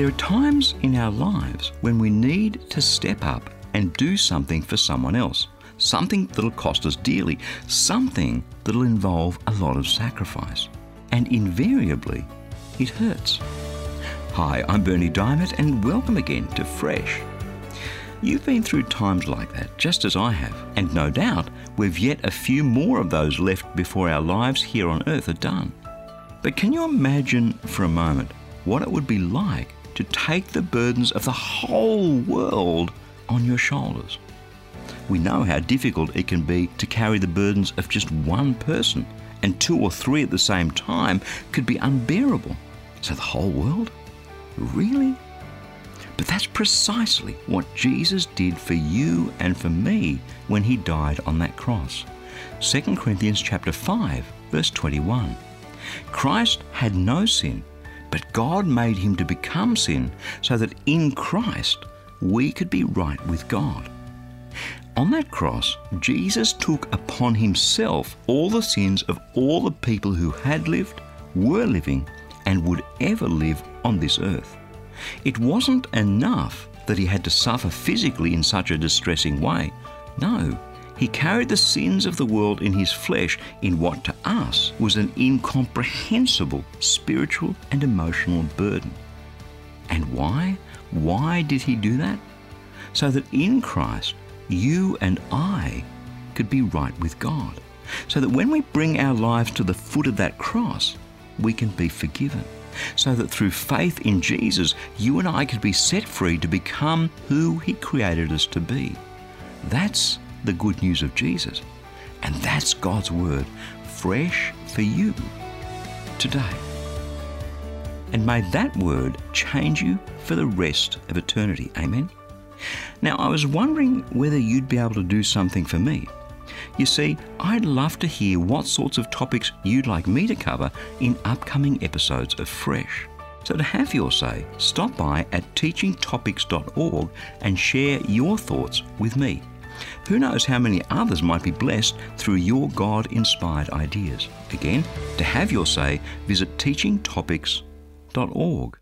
There are times in our lives when we need to step up and do something for someone else, something that'll cost us dearly, something that'll involve a lot of sacrifice. And invariably, it hurts. Hi, I'm Bernie Dymet, and welcome again to Fresh. You've been through times like that, just as I have, and no doubt we've yet a few more of those left before our lives here on earth are done. But can you imagine for a moment what it would be like to take the burdens of the whole world on your shoulders? We know how difficult it can be to carry the burdens of just one person, and two or three at the same time could be unbearable. So the whole world? Really? But that's precisely what Jesus did for you and for me when he died on that cross. 2 Corinthians chapter 5 verse 21. Christ had no sin, but God made him to become sin so that in Christ we could be right with God. On that cross, Jesus took upon himself all the sins of all the people who had lived, were living, and would ever live on this earth. It wasn't enough that he had to suffer physically in such a distressing way. No, he carried the sins of the world in his flesh in what to us was an incomprehensible spiritual and emotional burden. And why? Why did he do that? So that in Christ, you and I could be right with God. So that when we bring our lives to the foot of that cross, we can be forgiven so that through faith in Jesus, you and I could be set free to become who He created us to be. That's the good news of Jesus. And that's God's Word, fresh for you today. And may that Word change you for the rest of eternity. Amen. Now, I was wondering whether you'd be able to do something for me. You see, I'd love to hear what sorts of topics you'd like me to cover in upcoming episodes of Fresh. So, to have your say, stop by at teachingtopics.org and share your thoughts with me. Who knows how many others might be blessed through your God inspired ideas? Again, to have your say, visit teachingtopics.org.